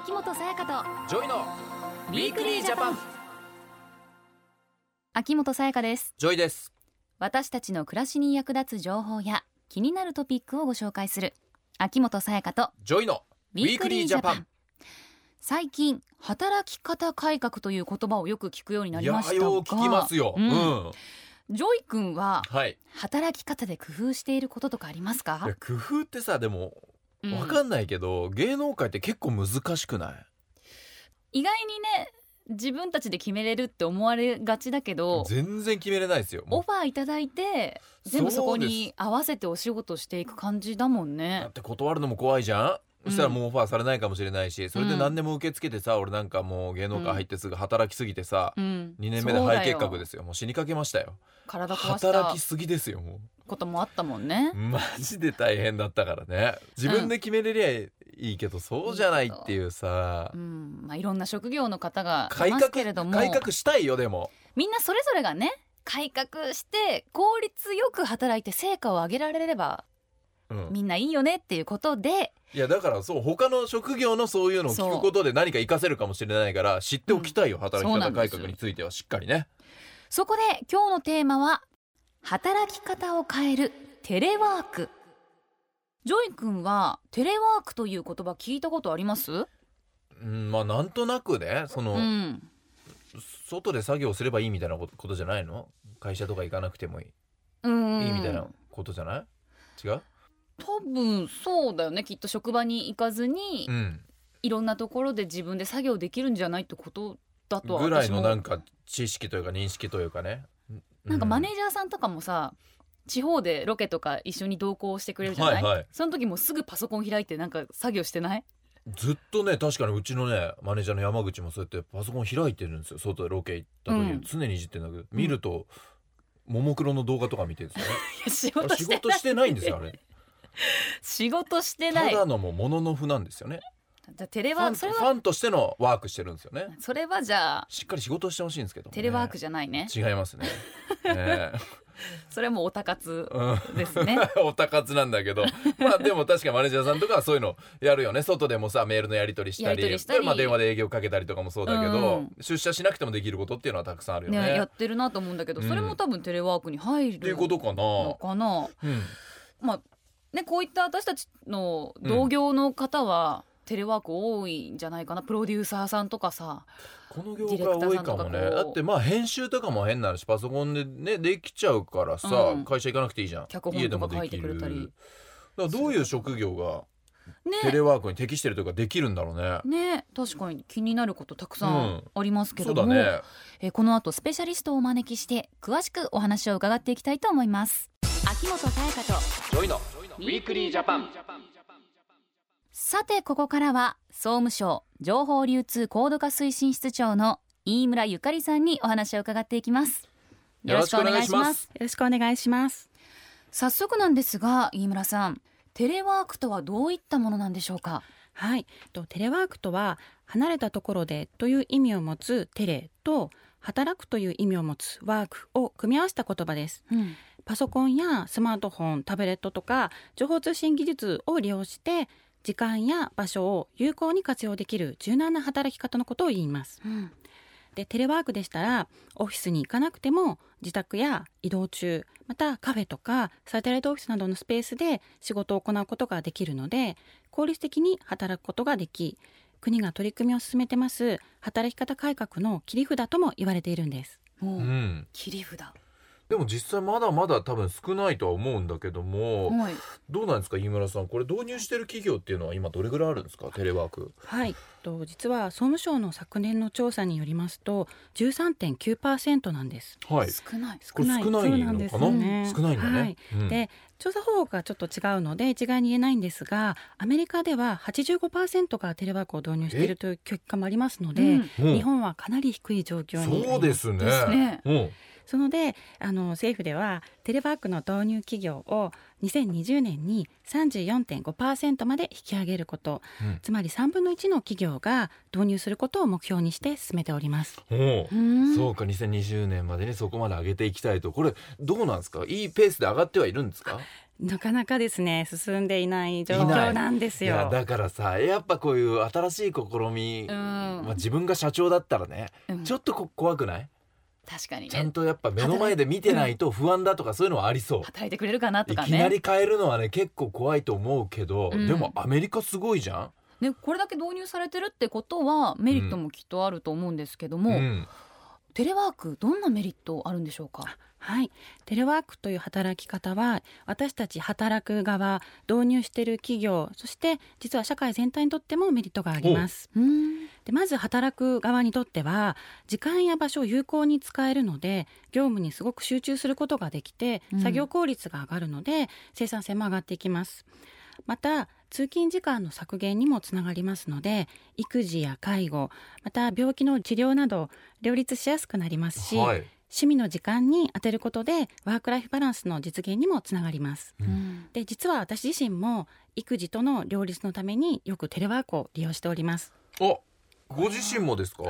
秋元さやかとジョイのウィークリージャパン。秋元さやかです。ジョイです。私たちの暮らしに役立つ情報や気になるトピックをご紹介する秋元才加とジョイのウィークリージャパン。最近働き方改革という言葉をよく聞くようになりましたが。やよう聞きますよ、ううん。ん、ジョイ君ははい。働き方で工夫していることとかありますいかや工夫ってさでもうん。わかんないけど、芸能界って結構難しくない？意外にね自分たちで決めれるって思われがちだけど全然決めれないですよもオファーいただいて全部そこに合わせてお仕事していく感じだもんうだねっ。て断るのも怖いじゃん。うんそしたらもうオファーされないかもしれないし、それで何でも受け付けてさ俺なんかもう芸能界入ってすぐ働きすぎてさ、うん、2年目で肺結核すですよ。もう死にかけましたよ。体壊した。働きすぎですよもこともあったもんね。う。マジで大変だったからね。自分で決めれりゃいいけど、そうじゃないっていうさ。うん。まあ、いろんな職業の方がい改ますけれども。革改革したいよでも。みんなそれぞれがね改革して効率よく働いて成果を上げられればうん。みんないいよねっていうことで。いやだからそう他の職業のそういうのを聞くことで何か活かせるかもしれないから知っておきたいよ、働き方改革についてはしっかりね。そこで今日のテーマは働き方を変えるテレワーク。ジョイ君はテレワークという言葉聞いたことあります？うんまあなんとなくねその、うん。外で作業すればいいみたいなことじゃないの？会社とか行かなくてもいい,、うん。いいみたいなことじゃない？違う？多分そうだよねきっと職場に行かずに、うん。いろんなところで自分で作業できるんじゃないってことだとはぐらいのなんか知識というか認識というかねなんかマネージジャーさんとかもさ地方でロケとか一緒に同行してくれるじゃない、はいはい。その時もすぐパソコン開いてなんか作業してない？ずっとね確かにうちのねマネージャーの山口もそうやってパソコン開いてるんですよ。外でロケ行った時、うん。常にいじってんだけど見ると、ももクロの動画とか見てるんですよね。いや仕事してない。仕事してないんですよあれ。仕事してない。ただのもうもののふなんですよねじゃあテレファンワーク。それはファンとしてのワークしてるんですよね。それはじゃあしっかり仕事してほしいんですけどもね、テレワークじゃないね。違いますね。ね それはもうおたかつうんですね。おたかつなんだけど。まあでも確かマネージャーさんとかはそういうのやるよね。外でもさメールのやり取りしたり。やり取りしたり。でまあ、電話で営業かけたりとかもそうだけど、うん。出社しなくてもできることっていうのはたくさんあるよね。ねやってるなと思うんだけど、うん。それも多分テレワークに入っていうることかな。のかな。うん。まあねこういった私たちの同業の方は、テレワーク多いんじゃないかな。プロデューサーさんとかさこの業界多いかもね。だってまあ編集とかも変な話パソコンでねできちゃうからさ、うん。会社行かなくていいじゃん。脚本家でもとか書いてできるくれたりだからどういう職業がテねレワークに適してるというかできるんだろうね。ね確かに気になることたくさうん。んありますけそども、うだね。えーこの後スペシャリストをお招きして詳しくお話を伺っていきたいと思います。秋元才加とジョイのウィークリージャパン。さてここからは総務省情報流通高度化推進室長の飯村ゆかりさんにお話を伺っていきます。よろしくお願いします。よろしくお願いします。早速なんですが飯村さんテレワークとはどういったものなんでしょうか？はい、とテレワークとは離れたところでという意味を持つテレと働くという意味を持つワークを組み合わせた言葉です。うん。パソコンやスマートフォン、タブレットとか情報通信技術を利用して時間や場所を有効に活用できる柔軟な働き方のことを言います。うんでテレワークでしたらオフィスに行かなくても自宅や移動中またカフェとかサテライトオフィスなどのスペースで仕事を行うことができるので効率的に働くことができ国が取り組みを進めてます働き方改革の切り札とも言われているんです。もう、うん。切り札でも実際まだまだ多分少ないとは思うんだけども、はいどうなんですか飯村さん？これ導入してる企業っていうのは今どれぐらいあるんですか？テレワーク。はい、と実は総務省の昨年の調査によりますと13.9%なんです。はい。少ないこれ少ないのかな？ね少ないんだね。はいうんで調査方法がちょっと違うので一概に言えないんですがアメリカでは85%がテレワークを導入しているという結果もありますので、日本はかなり低い状況にそうですね。ですねうん。そのであの政府ではテレワークの導入企業を2020年に34.5%まで引き上げること、うん。つまり3分の1の企業が導入することを目標にして進めております。おううん。そうか2020年までにそこまで上げていきたいと。これどうなんですか？いいペースで上がってはいるんですか？なかなかですね進んでいない状況なんですよ。いやだからさやっぱこういう新しい試み、うん。まあ、自分が社長だったらね、うん。ちょっとこ怖くない？確かにね。ちゃんとやっぱ目の前で見てないと不安だとかそういうのはありそう。働いてくれるかなといかね。きなり変えるのはね結構怖いと思うけど、うん。でもアメリカすごいじゃん？ねこれだけ導入されてるってことはメリットもきっとあると思うんですけども、うん。テレワークどんなメリットあるんでしょうか？はい、テレワークという働き方は私たち働く側導入している企業そして実は社会全体にとってもメリットがあります。うん。でまず働く側にとっては時間や場所を有効に使えるので業務にすごく集中することができてうん。作業効率が上がるので、生産性も上がっていきます。また通勤時間の削減にもつながりますので育児や介護また病気の治療など両立しやすくなりますし、はい趣味の時間に当てることでワークライフバランスの実現にもつながります。ううん。んで実は私自身も育児との両立のためによくテレワークを利用しております。あご自身もですか、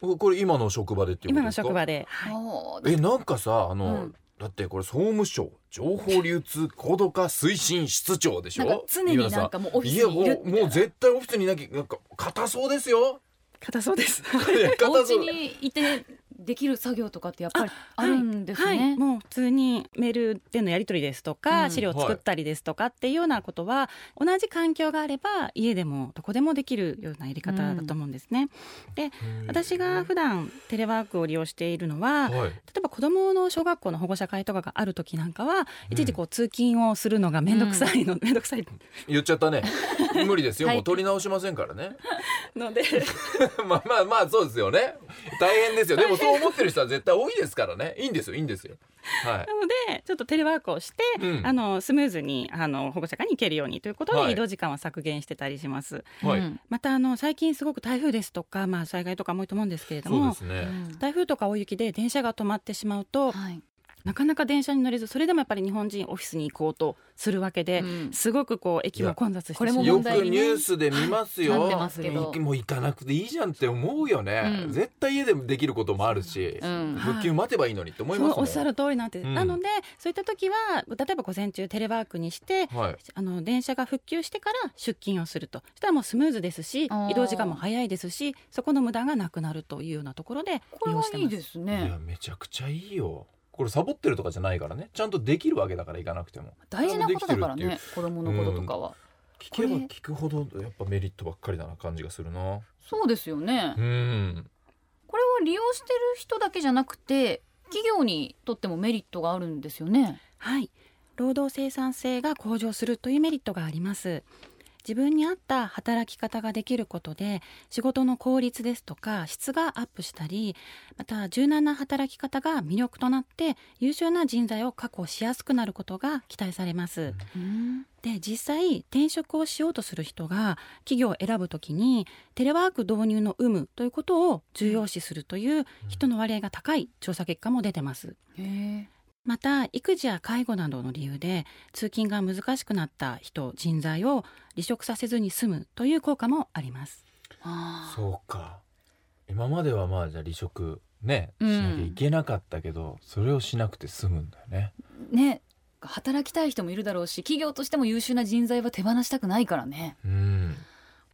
おこれ今の職場でっていうこ今のとですか？職場で、はい。えなんかさあの、うん。だってこれ総務省情報流通高度化推進室長でしょ？なんか常になんかもうオフィスいやもにいるうもう絶対オフィスにいなきゃなんか硬そうですよ。硬そうです。いやお家にいてできる作業とかってやっぱりあるんですはい、ね。もう普通にメールでのやり取りですとか、うん。資料を作ったりですとかっていうようなことは、同じ環境があれば家でもどこでもできるようなやり方だと思うんですね。で私が普段テレワークを利用しているのは、はい。例えば子どもの小学校の保護者会とかがある時なんかは、いちいちこう通勤をするのが面倒くさいの、面倒くさい。言っちゃったね。無理ですよ、はい。もう取り直しませんからね。ので。まあまあまあそうですよね。大変ですよ。でもそう思ってる人は絶対多いですからね。いいんですよいいんですよ。はい。なのでちょっとテレワークをして、うん。あのスムーズにあの保護者会に行けるようにということはい。で移動時間は削減してたりします。はい。うん。またあの最近すごく台風ですとか、まあ、災害とかも多いと思うんですけれどもそうですね、うん。台風とか大雪で電車が止まってしまうとはいなかなか電車に乗れずそれでもやっぱり日本人オフィスに行こうとするわけで、うん。すごくこう駅も混雑してしまうこれもよく問題にねニュースで見ますよ、なってますけど。もう行かなくていいじゃん。って思うよね、うん。絶対家でもできることもあるし、うん。復旧待てばいいのにって思いますもん。そうおっしゃる通りなんて、うん。なのでそういった時は例えば午前中テレワークにしてはい。あの電車が復旧してから出勤をすると。そしたらもうスムーズですし移動時間も早いですしそこの無駄がなくなるというようなところでこれはいい利用してます。ですいねや。めちゃくちゃいいよこれサボってるとかじゃないからねちゃんとできるわけだから行かなくても大事なことだからね子供のこととかは。聞けば聞くほどやっぱメリットばっかりだな感じがするなそうですよね。うんこれは利用してる人だけじゃなくて企業にとってもメリットがあるんですよね。はい、労働生産性が向上するというメリットがあります。自分に合った働き方ができることで仕事の効率ですとか質がアップしたりまた柔軟な働き方が魅力となって優秀な人材を確保しやすくなることが期待されます。うんで実際転職をしようとする人が企業を選ぶときにテレワーク導入の有無ということを重要視するという人の割合が高い調査結果も出てます。へえ。また育児や介護などの理由で通勤が難しくなった人人材を離職させずに済むという効果もあります。そうか。今まではまあじゃあ離職ねしうん。なきゃいけなかったけど、それをしなくて済むんだよね。ね働きたい人もいるだろうし企業としても優秀な人材は手放したくないからね。うん。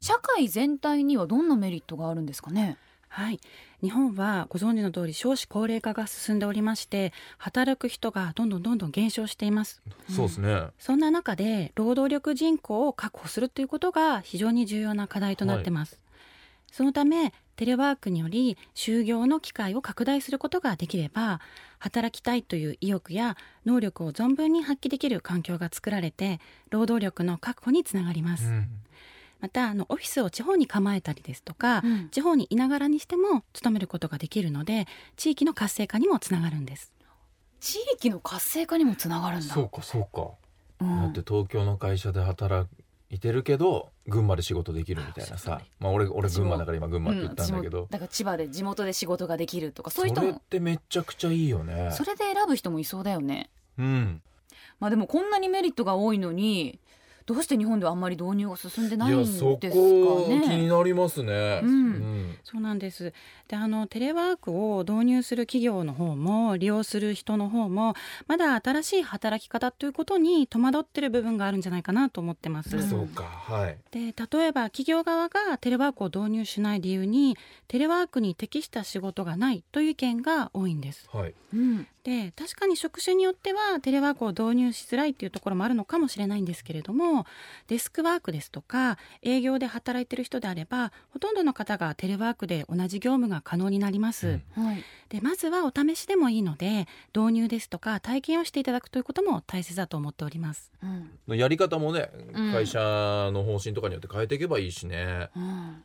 社会全体にはどんなメリットがあるんですかね？はい。日本はご存知の通り少子高齢化が進んでおりまして働く人がどんどんどんどん減少しています。そうですね。そんな中で労働力人口を確保するということが非常に重要な課題となってます、そのためテレワークにより就業の機会を拡大することができれば働きたいという意欲や能力を存分に発揮できる環境が作られて労働力の確保につながります、うんまたあのオフィスを地方に構えたりですとか、うん。地方にいながらにしても勤めることができるので地域の活性化にもつながるんです。地域の活性化にもつながるんだ。そうかそうか、うん。だって東京の会社で働いてるけど群馬で仕事できるみたいなさ。まあ俺俺群馬だから今群馬って言ったんだけど。うんだから千葉で地元で仕事ができるとかそういう人も。それってめちゃくちゃいいよね。それで選ぶ人もいそうだよね。うん。まあでもこんなにメリットが多いのにどうして日本ではあんまり導入が進んでないんいですかやそこ気にね。なりますね。うんそうなんですであのテレワークを導入する企業の方も利用する人の方もまだ新しい働き方ということに戸惑ってる部分があるんじゃないかなと思ってます。うんそうかはい。で例えば企業側がテレワークを導入しない理由にテレワークに適した仕事がないという意見が多いんです。はい。うんで確かに職種によってはテレワークを導入しづらいっていうところもあるのかもしれないんですけれどもデスクワークですとか営業で働いてる人であればほとんどの方がテレワークで同じ業務が可能になります。うんはい。でまずはお試しでもいいので導入ですとか体験をしていただくということも大切だと思っております。うんやり方もねうん会社の方針とかによって変えていけばいいしね。うん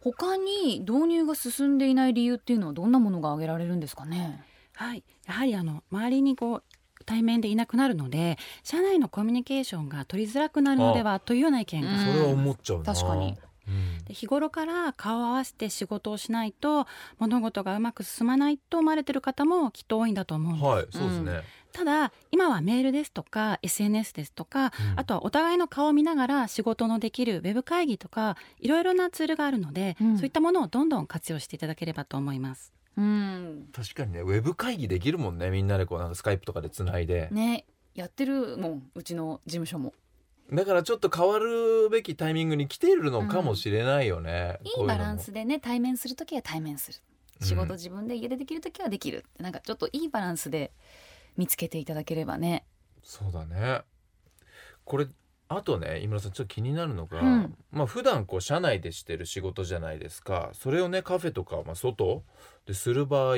他に導入が進んでいない理由っていうのはどんなものが挙げられるんですかね？はい、やはりあの周りにこう対面でいなくなるので社内のコミュニケーションが取りづらくなるのではというような意見がうんそれは思っちゃうな。確かにうん。で日頃から顔を合わせて仕事をしないと物事がうまく進まないと思われている方もきっと多いんだと思うんです、はいそうですね。ただ今はメールですとか SNS ですとか、うんあとはお互いの顔を見ながら仕事のできるウェブ会議とかいろいろなツールがあるので、うんそういったものをどんどん活用していただければと思います。うん。確かにねウェブ会議できるもんねみんなでこうなんかスカイプとかでつないで。ねやってるもんうちの事務所も。だからちょっと変わるべきタイミングに来ているのかもしれないよね。ううのもいバランスでね対面する時は対面するうん仕事自分で家でできる時はできる、なんかちょっといいバランスで見つけていただければねそうだね。これあとね井村さんちょっと気になるのが、うんまあ普段こう社内でしてる仕事じゃないですかそれをねカフェとか、まあ、外でする場合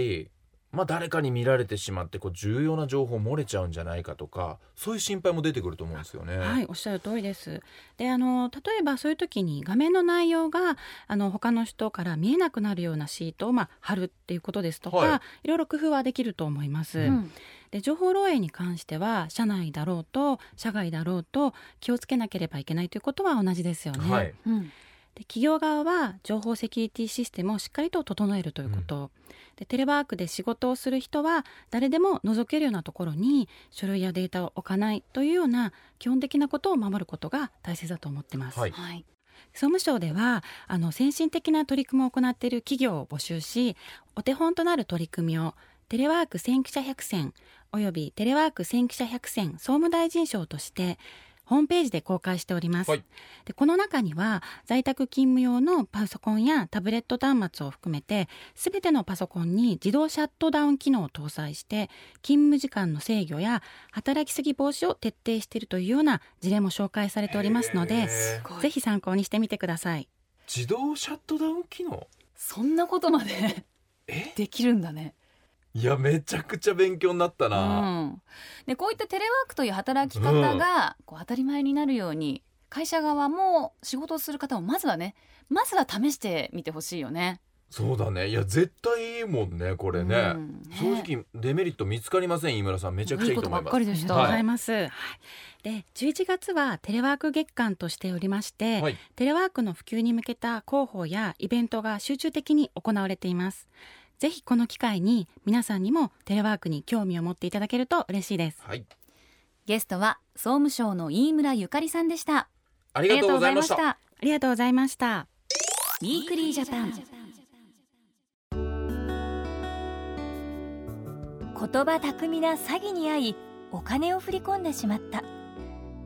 まあ誰かに見られてしまってこう重要な情報漏れちゃうんじゃないかとかそういう心配も出てくると思うんですよね。はい、おっしゃる通りです。で、あの例えばそういう時に画面の内容があの他の人から見えなくなるようなシートをまあ貼るっていうことですとか、はいい、ろいろ工夫はできると思います。うんで、情報漏洩に関しては社内だろうと社外だろうと気をつけなければいけないということは同じですよね。はい、うん。で企業側は情報セキュリティシステムをしっかりと整えるということ、でテレワークで仕事をする人は誰でも覗けるようなところに書類やデータを置かないというような基本的なことを守ることが大切だと思ってます、はい。はい。総務省ではあの先進的な取り組みを行っている企業を募集しお手本となる取り組みをテレワーク先駆者100選およびテレワーク先駆者100選総務大臣賞としてホームページで公開しております、はい。でこの中には在宅勤務用のパソコンやタブレット端末を含めてすべてのパソコンに自動シャットダウン機能を搭載して勤務時間の制御や働きすぎ防止を徹底しているというような事例も紹介されておりますのへでぜひ参考にしてみてください。自動シャットダウン機能？そんなことまでえ？できるんだねいやめちゃくちゃ勉強になったうな、ん、でこういったテレワークという働き方がこう当たり前になるように会社側も仕事をする方もまずはねまずは試してみてほしいよね。そうだね。いや絶対いいもんねこれね、うん。ね。正直デメリット見つかりません飯村さん。めちゃくちゃいいと思いいいことばっますかりでした。ありがとうございます。はい。で11月はテレワーク月間としておりまして、はい。テレワークの普及に向けた広報やイベントが集中的に行われています。ぜひこの機会に皆さんにもテレワークに興味を持っていただけると嬉しいです。はいゲストは総務省の飯村ゆかりさんでした。あありがとうございましたありがとうございました。ウィークリージャパン。言葉巧みな詐欺に遭いお金を振り込んでしまった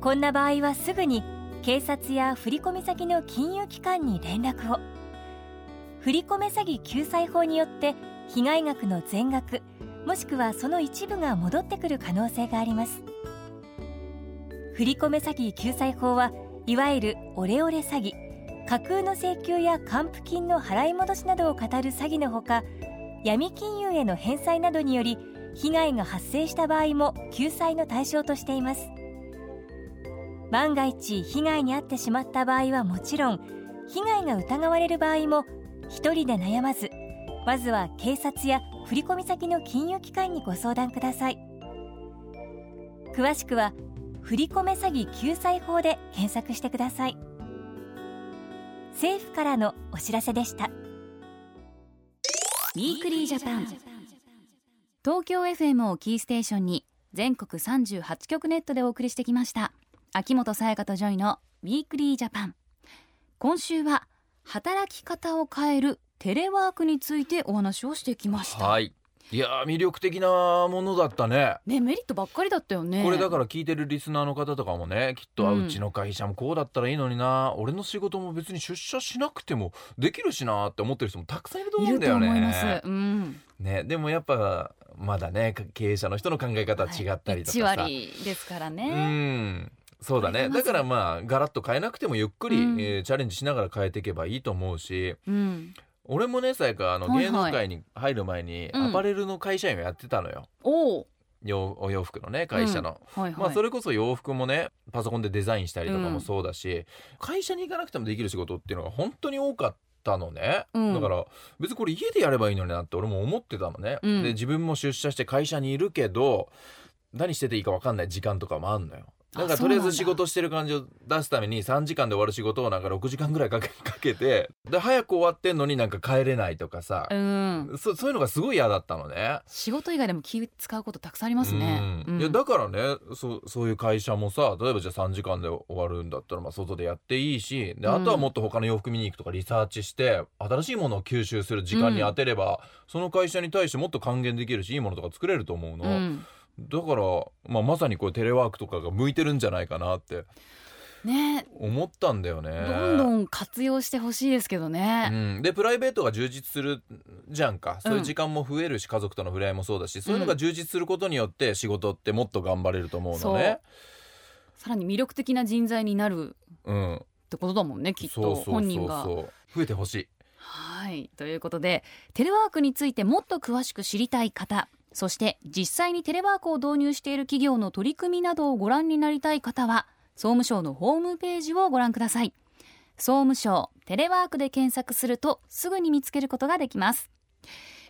こんな場合はすぐに警察や振込先の金融機関に連絡を振込詐欺救済法によって被害額の全額もしくはその一部が戻ってくる可能性があります。振込詐欺救済法はいわゆるオレオレ詐欺架空の請求や還付金の払い戻しなどを語る詐欺のほか闇金融への返済などにより被害が発生した場合も救済の対象としています。万が一被害に遭ってしまった場合はもちろん被害が疑われる場合も一人で悩まずまずは警察や振込先の金融機関にご相談ください。詳しくは振込詐欺救済法で検索してください。政府からのお知らせでした。ウィークリージャパン。東京 FM をキーステーションに全国38局ネットでお送りしてきました。秋元才加とジョイのウィークリージャパン。今週は働き方を変えるテレワークについてお話をしてきました、はい。いやー魅力的なものだったね。ねメリットばっかりだったよね。これだから聞いてるリスナーの方とかもねきっと、あうん。うちの会社もこうだったらいいのにな。俺の仕事も別に出社しなくてもできるしなって思ってる人もたくさんいると思うんだよね。思います、うん、ねでもやっぱまだね経営者の人の考え方は違ったりとかさ、はい、1割ですからうね、んそうだね。だからまあガラッと変えなくてもゆっくり、うん。えーチャレンジしながら変えていけばいいと思うし。うん、俺もねさやかあのはいはい。芸能界に入る前にうん。アパレルの会社員をやってたのよ、おお。洋お洋服のね会社の、はいはい、まあそれこそ洋服もねパソコンでデザインしたりとかうん。もそうだし、会社に行かなくてもできる仕事っていうのが本当に多かったのね、うん。だから別にこれ家でやればいいのになって俺も思ってたのね、うん。で自分も出社して会社にいるけど何してていいか分かんない時間とかもあんのよなんだとりあえず仕事してる感じを出すために3時間で終わる仕事をなんか6時間ぐらいかけかけてで早く終わってんのになんか帰れないとかさ、うん。そそういうのがすごい嫌だったのね。仕事以外でも気使うことたくさんありますね、うん。いやだからねそうそういう会社もさ例えばじゃあ3時間で終わるんだったらまあ外でやっていいしでうん。あとはもっと他の洋服見に行くとかリサーチして新しいものを吸収する時間に当てれば、その会社に対してもっと還元できるしいいものとか作れると思うの、うんだから、まあ、まさにこうテレワークとかが向いてるんじゃないかなってね。思ったんだよね。どんどん活用してほしいですけどね、うん、でプライベートが充実するじゃんか。そういう時間も増えるし、家族との触れ合いもそうだしそういうのが充実することによって仕事ってもっと頑張れると思うのね。さらに魅力的な人材になるうん、ってことだもんねきっとそうそ本人が。そう。増えてほしい。はい。ということでテレワークについてもっと詳しく知りたい方そして実際にテレワークを導入している企業の取り組みなどをご覧になりたい方は総務省のホームページをご覧ください総務省テレワークで検索するとすぐに見つけることができます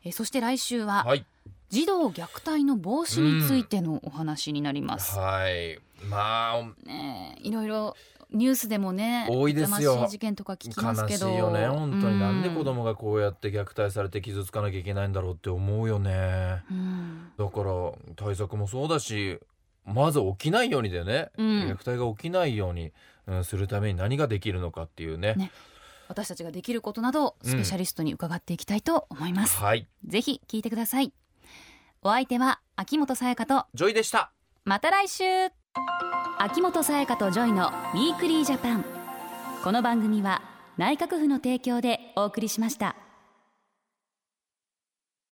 えそして来週ははい。児童虐待の防止についてのお話になります、はい。まあねえいろいろニュースでもね多いですよ。事件とか聞きます悲けど。しいよね本当に、うん。なんで子供がこうやって虐待されて傷つかなきゃいけないんだろうって思うよね。うん。だから対策もそうだし。まず起きないようにだよね、うん。虐待が起きないように、うん、するために何ができるのかっていうね。ね。私たちができることなどスペシャリストに伺っていきたいと思います、はい。ぜひ聞いてください。お相手は秋元才加とジョイでした。また来週秋元才加とジョイのウィークリージャパン。この番組は内閣府の提供でお送りしました。